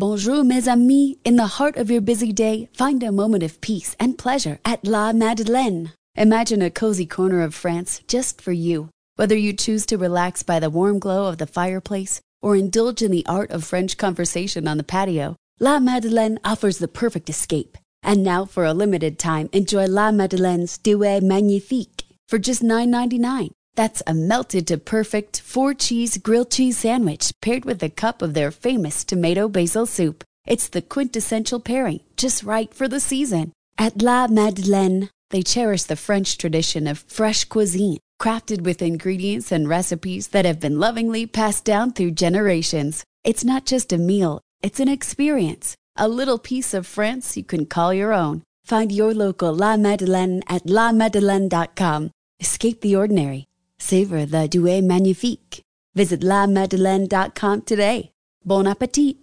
Bonjour, mes amis. In the heart of your busy day, find a moment of peace and pleasure at La Madeleine. Imagine a cozy corner of France just for you. Whether you choose to relax by the warm glow of the fireplace or indulge in the art of French conversation on the patio, La Madeleine offers the perfect escape. And now, for a limited time, enjoy La Madeleine's Duet Magnifique for just $9.99. That's a melted to perfect four cheese grilled cheese sandwich paired with a cup of their famous tomato basil soup. It's the quintessential pairing, just right for the season. At La Madeleine, they cherish the French tradition of fresh cuisine, crafted with ingredients and recipes that have been lovingly passed down through generations. It's not just a meal, it's an experience, a little piece of France you can call your own. Find your local La Madeleine at lamadeleine.com. Escape the ordinary. Savor the Duet Magnifique. Visit lamadeleine.com today. Bon appetit!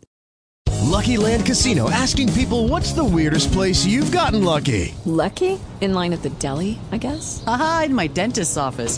Lucky Land Casino asking people what's the weirdest place you've gotten lucky? Lucky? In line at the deli, I guess? Aha, in my dentist's office.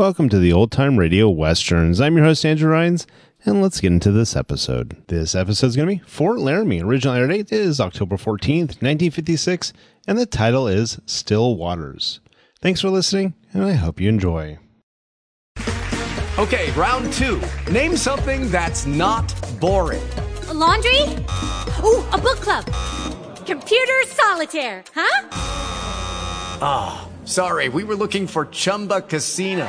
Welcome to the Old Time Radio Westerns. I'm your host, Andrew Rhynes, and let's get into this episode. This episode is going to be Fort Laramie. Original air date is October 14th, 1956, and the title is Still Waters. Thanks for listening, and I hope you enjoy. Okay, round two. Name something that's not boring. A laundry? Ooh, a book club. Computer solitaire, huh? Ah, sorry, we were looking for Chumba Casino.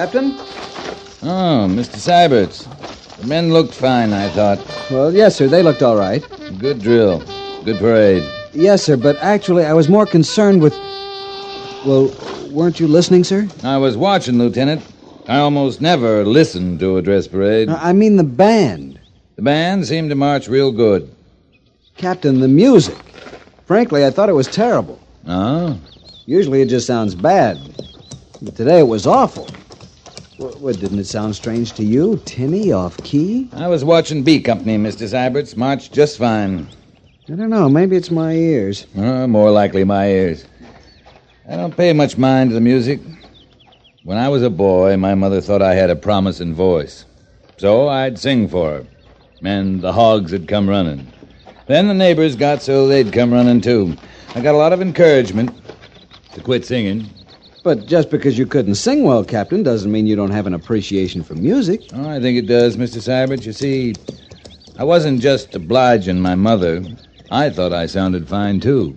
Captain? Oh, Mr. Siberts. The men looked fine, I thought. Well, yes, sir. They looked all right. Good drill. Good parade. Yes, sir, but actually, I was more concerned with. Well, weren't you listening, sir? I was watching, Lieutenant. I almost never listen to a dress parade. I mean the band. The band seemed to march real good. Captain, the music. Frankly, I thought it was terrible. Oh? Usually it just sounds bad. But today it was awful. What, what, didn't it sound strange to you? Tinny, off key? I was watching B Company, Mr. Siberts. Marched just fine. I don't know. Maybe it's my ears. Uh, more likely my ears. I don't pay much mind to the music. When I was a boy, my mother thought I had a promising voice. So I'd sing for her. And the hogs would come running. Then the neighbors got so they'd come running too. I got a lot of encouragement to quit singing. But just because you couldn't sing well, Captain, doesn't mean you don't have an appreciation for music. Oh, I think it does, Mr. Sibert. You see, I wasn't just obliging my mother. I thought I sounded fine, too.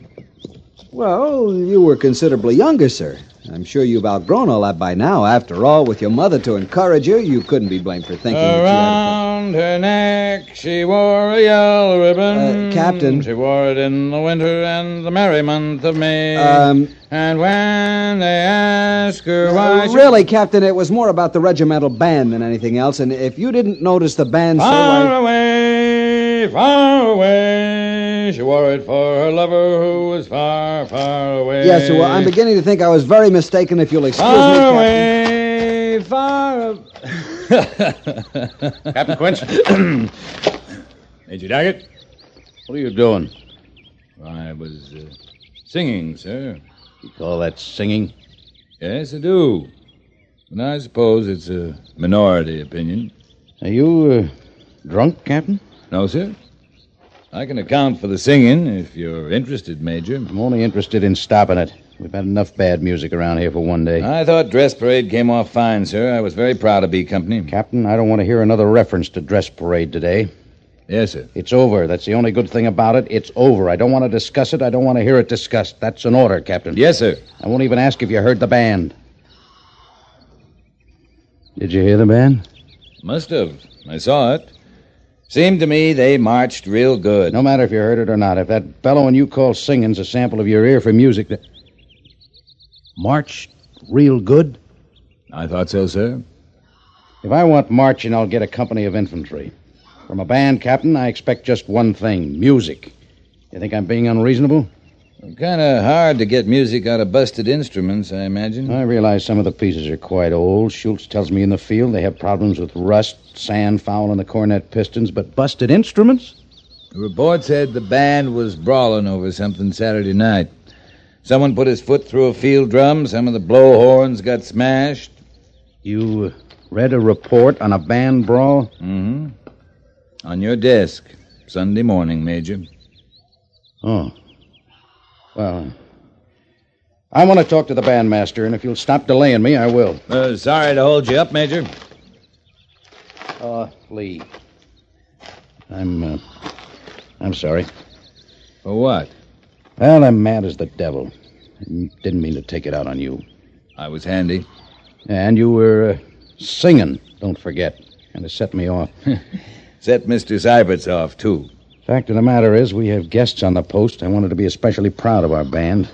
Well, you were considerably younger, sir. I'm sure you've outgrown all that by now. After all, with your mother to encourage you, you couldn't be blamed for thinking Around her neck she wore a yellow ribbon. Uh, Captain. She wore it in the winter and the merry month of May. Um, and when they ask her why Uh, she... really, Captain, it was more about the regimental band than anything else. And if you didn't notice the band, Far I... away, far away. She wore it for her lover who was far, far away. Yes, sir. Well, I'm beginning to think I was very mistaken. If you'll excuse far me, Captain. away, far. Captain Quince? Major Daggett? What are you doing? I was uh, singing, sir. You call that singing? Yes, I do. And I suppose it's a minority opinion. Are you uh, drunk, Captain? No, sir. I can account for the singing if you're interested, Major. I'm only interested in stopping it. We've had enough bad music around here for one day. I thought Dress Parade came off fine, sir. I was very proud of B Company. Captain, I don't want to hear another reference to Dress Parade today. Yes, sir. It's over. That's the only good thing about it. It's over. I don't want to discuss it. I don't want to hear it discussed. That's an order, Captain. Yes, sir. I won't even ask if you heard the band. Did you hear the band? Must have. I saw it. Seemed to me they marched real good. No matter if you heard it or not, if that bellowing you call singing's a sample of your ear for music that. Marched real good? I thought so, sir. If I want marching, I'll get a company of infantry. From a band captain, I expect just one thing music. You think I'm being unreasonable? Kind of hard to get music out of busted instruments, I imagine. I realize some of the pieces are quite old. Schultz tells me in the field they have problems with rust, sand foul fouling the cornet pistons, but busted instruments? The report said the band was brawling over something Saturday night. Someone put his foot through a field drum, some of the blow horns got smashed. You read a report on a band brawl? Mm-hmm. On your desk, Sunday morning, Major. Oh. Well, I want to talk to the bandmaster, and if you'll stop delaying me, I will. Uh, sorry to hold you up, Major. Uh, Lee. I'm, uh, I'm sorry. For what? Well, I'm mad as the devil. Didn't mean to take it out on you. I was handy. And you were uh, singing, don't forget. And it set me off. Set Mr. Siberts off, too. Fact of the matter is, we have guests on the post. I wanted to be especially proud of our band.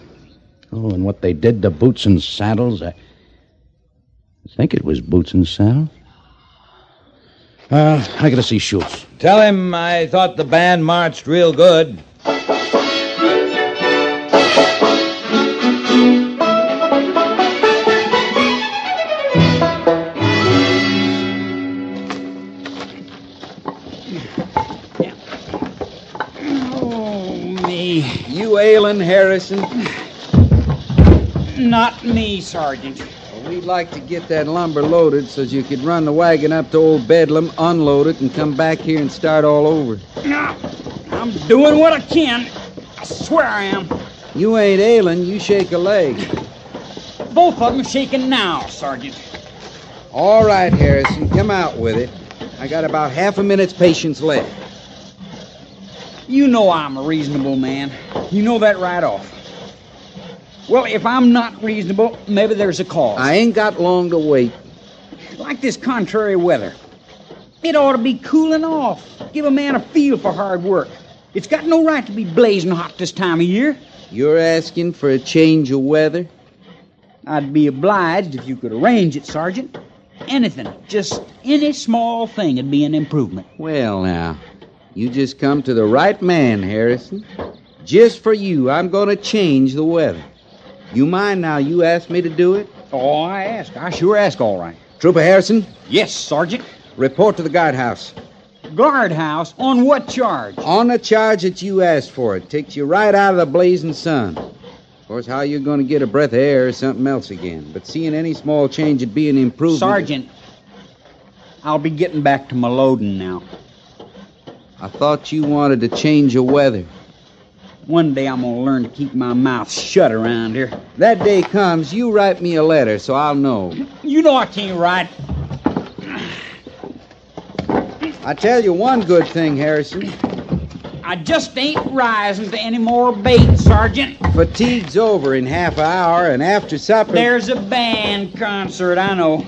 Oh, and what they did to Boots and Saddles, I, I think it was Boots and Saddles. Uh, I gotta see Schultz. Tell him I thought the band marched real good. Me. You ailing, Harrison? Not me, Sergeant. Well, we'd like to get that lumber loaded so you could run the wagon up to old Bedlam, unload it, and come back here and start all over. No, I'm doing what I can. I swear I am. You ain't ailing, you shake a leg. Both of them shaking now, Sergeant. All right, Harrison, come out with it. I got about half a minute's patience left. You know I'm a reasonable man. You know that right off. Well, if I'm not reasonable, maybe there's a cause. I ain't got long to wait. Like this contrary weather. It ought to be cooling off. Give a man a feel for hard work. It's got no right to be blazing hot this time of year. You're asking for a change of weather? I'd be obliged if you could arrange it, Sergeant. Anything, just any small thing would be an improvement. Well, now, you just come to the right man, Harrison. Just for you, I'm going to change the weather. You mind now you asked me to do it? Oh, I ask. I sure ask, all right. Trooper Harrison? Yes, Sergeant. Report to the guardhouse. Guardhouse? On what charge? On the charge that you asked for. It takes you right out of the blazing sun. Of course, how you're going to get a breath of air is something else again. But seeing any small change would be an improvement. Sergeant, I'll be getting back to my loading now. I thought you wanted to change the weather. One day I'm to learn to keep my mouth shut around here. That day comes, you write me a letter so I'll know. You know I can't write. I tell you one good thing, Harrison. I just ain't rising to any more bait, Sergeant. Fatigue's over in half an hour, and after supper. There's a band concert, I know.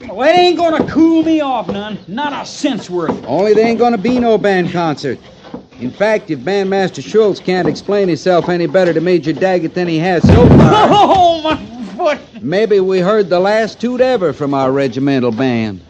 Well, it ain't gonna cool me off none. Not a cent's worth. Only there ain't gonna be no band concert. In fact, if Bandmaster Schultz can't explain himself any better to Major Daggett than he has so far. Oh, my foot! Maybe we heard the last toot ever from our regimental band.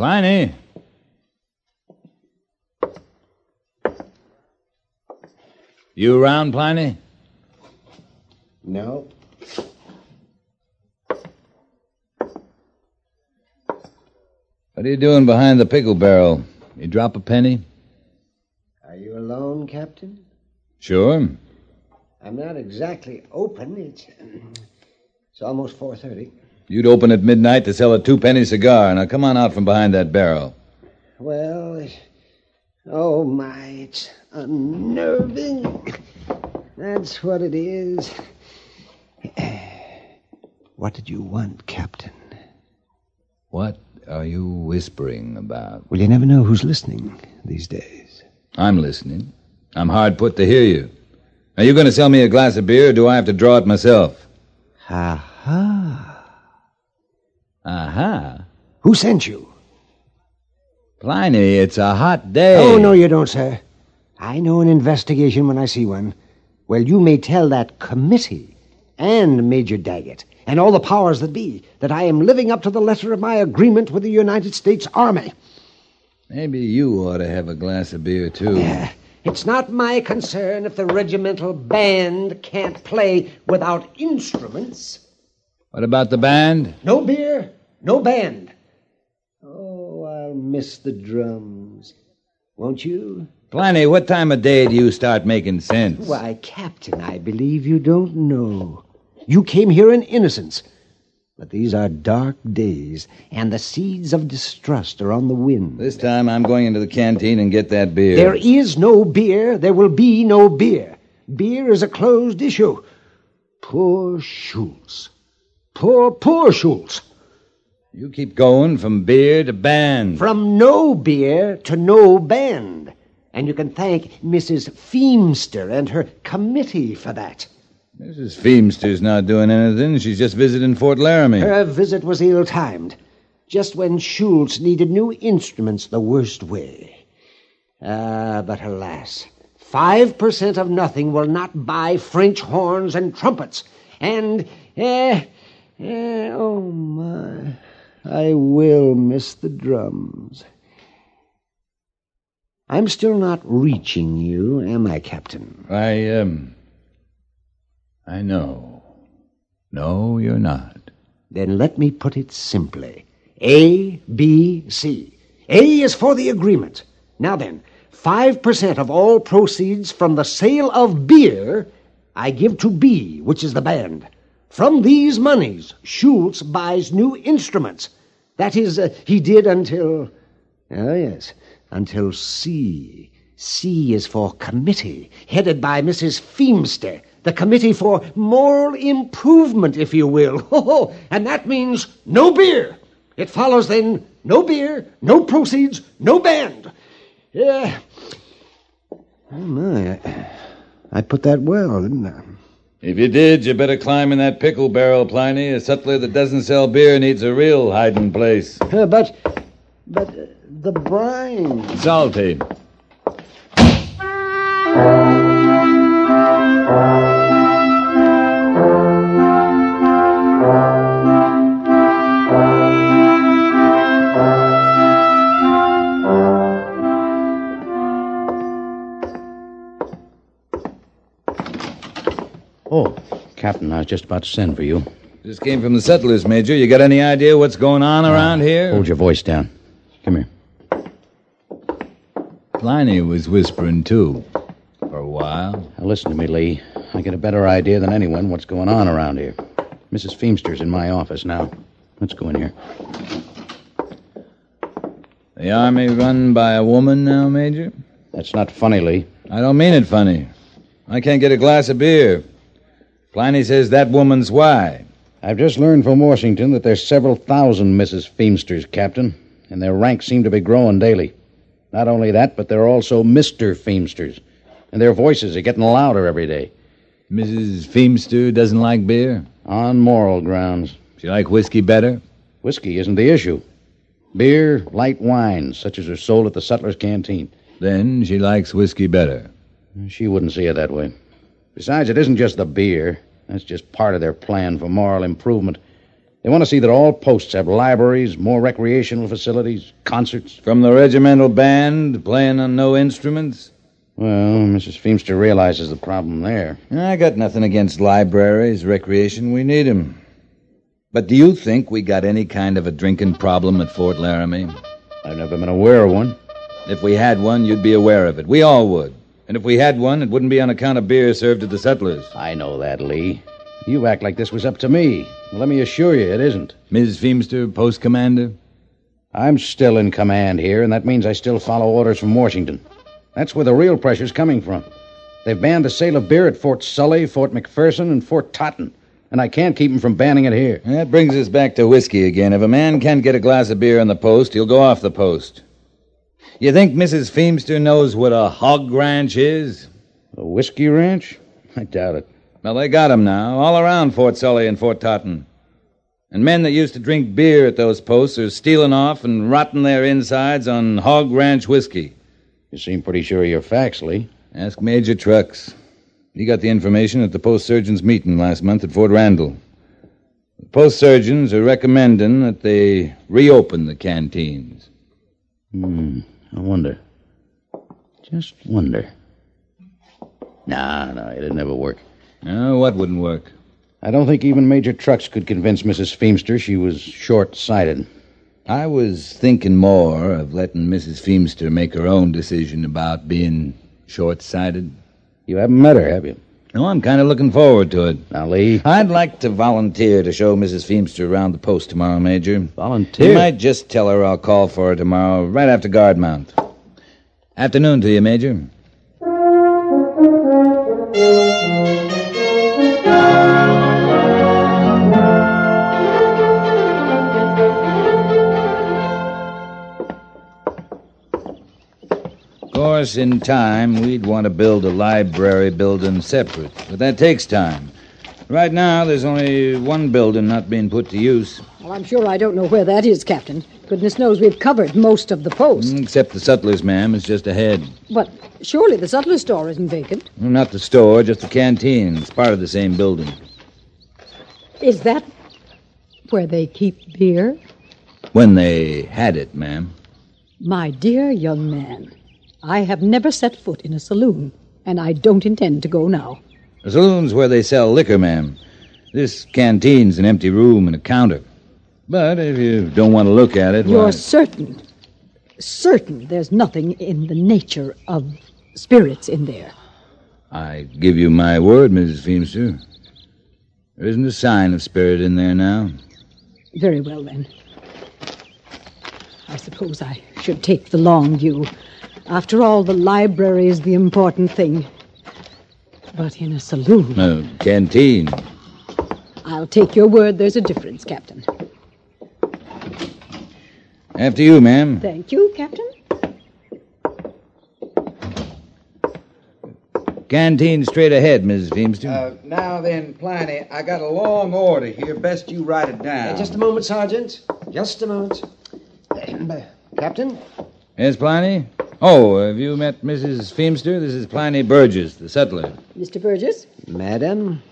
Pliny? You around, Pliny? No. What are you doing behind the pickle barrel? You drop a penny? Are you alone, Captain? Sure. I'm not exactly open. It's it's almost four thirty. You'd open at midnight to sell a two penny cigar. Now come on out from behind that barrel. Well, it, oh my, it's unnerving. That's what it is. What did you want, Captain? What are you whispering about? Well, you never know who's listening these days. I'm listening. I'm hard put to hear you. Are you going to sell me a glass of beer, or do I have to draw it myself? Ha ha. Aha. Who sent you? Pliny, it's a hot day. Oh, no, you don't, sir. I know an investigation when I see one. Well, you may tell that committee and Major Daggett and all the powers that be that I am living up to the letter of my agreement with the United States Army. Maybe you ought to have a glass of beer, too. Yeah. It's not my concern if the regimental band can't play without instruments. What about the band? No beer, no band. Oh, I'll miss the drums. Won't you? Pliny, what time of day do you start making sense? Why, Captain, I believe you don't know. You came here in innocence. But these are dark days, and the seeds of distrust are on the wind. This time I'm going into the canteen and get that beer. There is no beer. There will be no beer. Beer is a closed issue. Poor Schultz. Poor, poor Schultz. You keep going from beer to band. From no beer to no band. And you can thank Mrs. Feemster and her committee for that. Mrs. Feemster's not doing anything. She's just visiting Fort Laramie. Her visit was ill timed. Just when Schultz needed new instruments the worst way. Ah, but alas, five percent of nothing will not buy French horns and trumpets. And, eh, eh, oh my, I will miss the drums. I'm still not reaching you, am I, Captain? I, um. I know. No, you're not. Then let me put it simply A, B, C. A is for the agreement. Now then, 5% of all proceeds from the sale of beer I give to B, which is the band. From these monies, Schultz buys new instruments. That is, uh, he did until. Oh, yes, until C. C is for committee, headed by Mrs. Feemster. The Committee for Moral Improvement, if you will. Oh, and that means no beer. It follows then no beer, no proceeds, no band. Yeah. Oh, my. I put that well, didn't I? If you did, you better climb in that pickle barrel, Pliny. A sutler that doesn't sell beer needs a real hiding place. Uh, but, but uh, the brine. Salty. Oh, Captain, I was just about to send for you. Just came from the sutlers, Major. You got any idea what's going on uh, around here? Hold your voice down. Come here. Pliny was whispering, too. For a while. Now, listen to me, Lee. I get a better idea than anyone what's going on around here. Mrs. Feemster's in my office now. Let's go in here. The army run by a woman now, Major? That's not funny, Lee. I don't mean it funny. I can't get a glass of beer. Pliny says that woman's why. I've just learned from Washington that there's several thousand Mrs. Feemsters, Captain, and their ranks seem to be growing daily. Not only that, but there are also Mr. Feemsters, and their voices are getting louder every day. Mrs. Feemster doesn't like beer? On moral grounds. She like whiskey better? Whiskey isn't the issue. Beer, light wines, such as are sold at the sutler's canteen. Then she likes whiskey better. She wouldn't see it that way. Besides, it isn't just the beer. That's just part of their plan for moral improvement. They want to see that all posts have libraries, more recreational facilities, concerts. From the regimental band playing on no instruments? Well, Mrs. Feemster realizes the problem there. I got nothing against libraries, recreation. We need 'em. But do you think we got any kind of a drinking problem at Fort Laramie? I've never been aware of one. If we had one, you'd be aware of it. We all would. And if we had one, it wouldn't be on account of beer served to the sutlers. I know that, Lee. You act like this was up to me. Let me assure you, it isn't. Ms. Feemster, post commander? I'm still in command here, and that means I still follow orders from Washington. That's where the real pressure's coming from. They've banned the sale of beer at Fort Sully, Fort McPherson, and Fort Totten, and I can't keep them from banning it here. That brings us back to whiskey again. If a man can't get a glass of beer on the post, he'll go off the post. You think Mrs. Feemster knows what a hog ranch is? A whiskey ranch? I doubt it. Well, they got 'em now, all around Fort Sully and Fort Totten. And men that used to drink beer at those posts are stealing off and rotting their insides on hog ranch whiskey. You seem pretty sure of your facts, Lee. Ask Major Trucks. He got the information at the post surgeons' meeting last month at Fort Randall. The post surgeons are recommending that they reopen the canteens. Hmm. I wonder. Just wonder. Nah, no, it'd never work. No, what wouldn't work? I don't think even Major Trucks could convince Mrs. Feemster she was short sighted. I was thinking more of letting Mrs. Feemster make her own decision about being short sighted. You haven't met her, have you? No, I'm kind of looking forward to it. Now, Lee. I'd like to volunteer to show Mrs. Feemster around the post tomorrow, Major. Volunteer? You might just tell her I'll call for her tomorrow, right after guard mount. Afternoon to you, Major. Course, in time, we'd want to build a library building separate, but that takes time. Right now, there's only one building not being put to use. Well, I'm sure I don't know where that is, Captain. Goodness knows we've covered most of the post. Mm, except the sutler's, ma'am. It's just ahead. But surely the sutler's store isn't vacant. Not the store, just the canteen. It's part of the same building. Is that where they keep beer? When they had it, ma'am. My dear young man, I have never set foot in a saloon, and I don't intend to go now. The saloon's where they sell liquor, ma'am. This canteen's an empty room and a counter. But if you don't want to look at it, You're why- certain, certain there's nothing in the nature of spirits in there. I give you my word, Mrs. Feemster. There isn't a sign of spirit in there now. Very well, then. I suppose I should take the long view. After all, the library is the important thing. But in a saloon, Uh, canteen. I'll take your word there's a difference, Captain. After you, ma'am. Thank you, Captain. Canteen straight ahead, Mrs. Feemster. Uh, now then, Pliny, I got a long order here. Best you write it down. Uh, just a moment, Sergeant. Just a moment. Uh, Captain? yes, Pliny? Oh, have you met Mrs. Feemster? This is Pliny Burgess, the sutler. Mr. Burgess? Madam?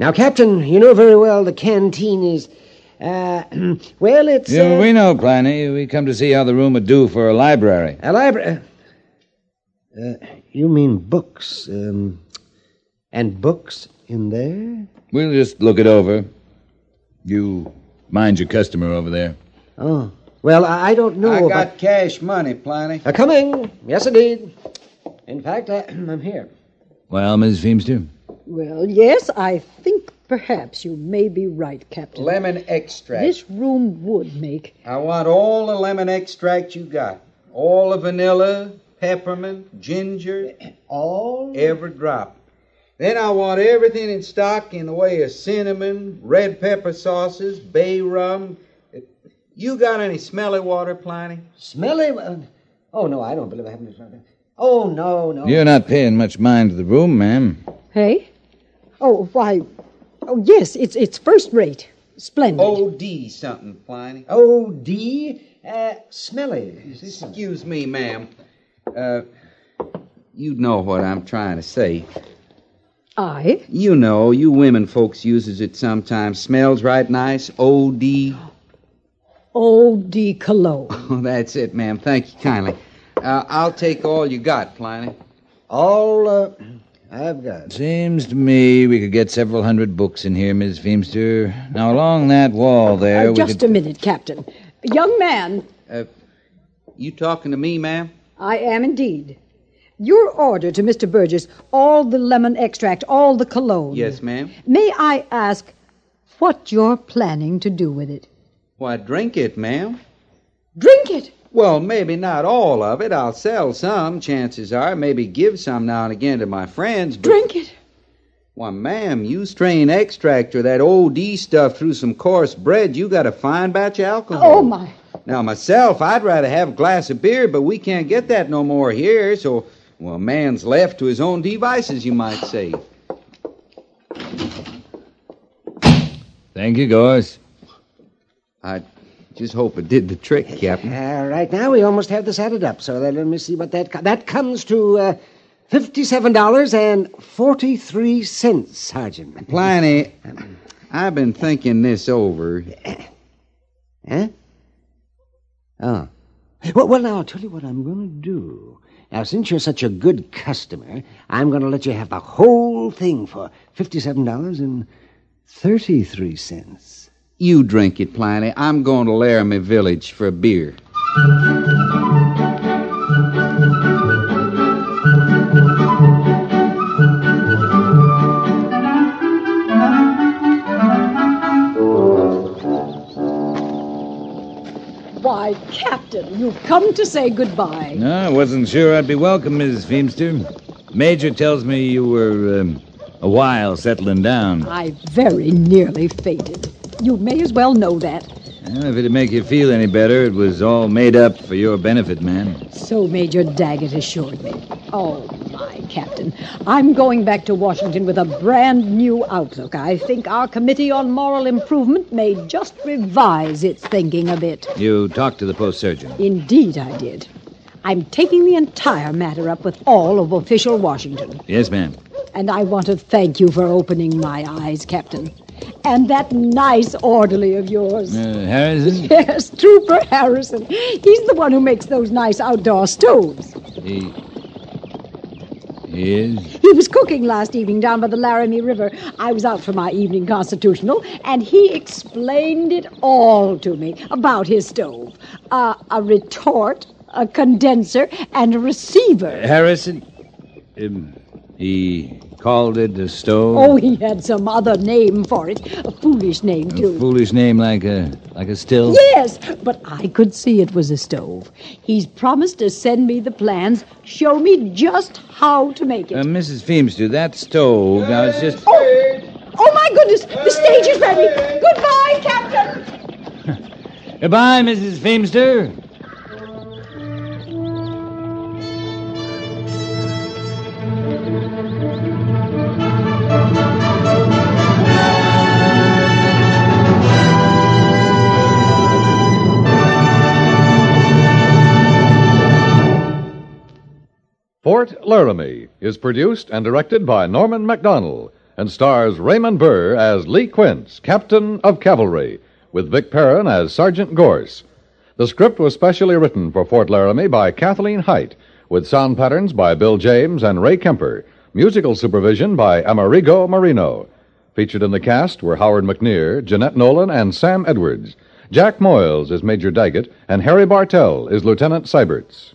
Now, Captain, you know very well the canteen is. Uh, well, it's. Yeah, uh, we know, Pliny. We come to see how the room would do for a library. A library. Uh, you mean books? Um, and books in there? We'll just look it over. You mind your customer over there. Oh. Well, I I don't know. I about- got cash money, Pliny. Uh, coming. Yes, indeed. In fact, I, I'm here. Well, Mrs. Feemster? Well, yes, I think perhaps you may be right, Captain. Lemon extract. This room would make. I want all the lemon extract you got. All the vanilla, peppermint, ginger. All? Every drop. Then I want everything in stock in the way of cinnamon, red pepper sauces, bay rum. You got any smelly water, Pliny? Smelly? uh, Oh, no, I don't believe I haven't. Oh, no, no. You're not paying much mind to the room, ma'am. Hey? Oh, why? Oh, yes, it's it's first rate. Splendid. OD something, Pliny. O.D. Uh, smelly. Excuse me, ma'am. Uh, you know what I'm trying to say. I? You know, you women folks uses it sometimes. Smells right nice. OD. O.D. Cologne. Oh, that's it, ma'am. Thank you kindly. Uh, I'll take all you got, Pliny. All uh, I've got. Seems to me we could get several hundred books in here, Miss Feemster. Now, along that wall there, Uh, we just could... a minute, Captain. Young man, Uh, you talking to me, ma'am? I am indeed. Your order to Mr. Burgess, all the lemon extract, all the cologne. Yes, ma'am. May I ask what you're planning to do with it? Why, drink it, ma'am. Drink it? Well, maybe not all of it. I'll sell some, chances are. Maybe give some now and again to my friends. But... Drink it? Why, ma'am, you strain extract or that OD stuff through some coarse bread, you got a fine batch of alcohol. Oh, my. Now, myself, I'd rather have a glass of beer, but we can't get that no more here, so, well, man's left to his own devices, you might say. Thank you, Goerss. I just hope it did the trick, Captain. Uh, right now, we almost have this added up, so let me see what that co- that comes to uh, fifty-seven dollars and forty-three cents, Sergeant. Pliny, I've been thinking this over. Huh? Oh. Well, well, now I'll tell you what I'm going to do. Now, since you're such a good customer, I'm going to let you have the whole thing for fifty-seven dollars and thirty-three cents. You drink it, Pliny. I'm going to Laramie Village for a beer. Why, Captain, you've come to say goodbye. No, I wasn't sure I'd be welcome, Mrs. Feemster. Major tells me you were um, a while settling down. I very nearly fainted. You may as well know that. Well, if it'd make you feel any better, it was all made up for your benefit, ma'am. So Major Daggett assured me. Oh, my Captain. I'm going back to Washington with a brand new outlook. I think our Committee on Moral Improvement may just revise its thinking a bit. You talked to the post surgeon. Indeed, I did. I'm taking the entire matter up with all of official Washington. Yes, ma'am. And I want to thank you for opening my eyes, Captain. And that nice orderly of yours. Uh, Harrison? Yes, Trooper Harrison. He's the one who makes those nice outdoor stoves. He. He is? He was cooking last evening down by the Laramie River. I was out for my evening constitutional, and he explained it all to me about his stove uh, a retort, a condenser, and a receiver. Harrison? Um, He called it a stove? Oh, he had some other name for it. A foolish name, too. A foolish name like a like a still? Yes, but I could see it was a stove. He's promised to send me the plans, show me just how to make it. Uh, Mrs. Feemster, that stove, I was just... Oh, oh my goodness, the stage is ready. Goodbye, Captain. Goodbye, Mrs. Feemster. Fort Laramie is produced and directed by Norman Macdonnell and stars Raymond Burr as Lee Quince, Captain of Cavalry, with Vic Perrin as Sergeant Goerss. The script was specially written for Fort Laramie by Kathleen Hite, with sound patterns by Bill James and Ray Kemper, musical supervision by Amerigo Moreno. Featured in the cast were Howard McNear, Jeanette Nolan, and Sam Edwards. Jack Moyles is Major Daggett, and Harry Bartell is Lieutenant Siberts.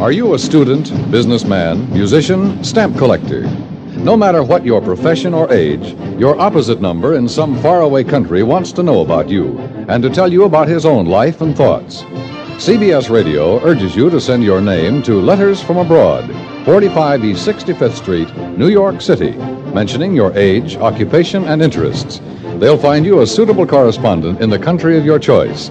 Are you a student, businessman, musician, stamp collector? No matter what your profession or age, your opposite number in some faraway country wants to know about you and to tell you about his own life and thoughts. CBS Radio urges you to send your name to Letters from Abroad, 45 East 65th Street, New York City, mentioning your age, occupation, and interests. They'll find you a suitable correspondent in the country of your choice.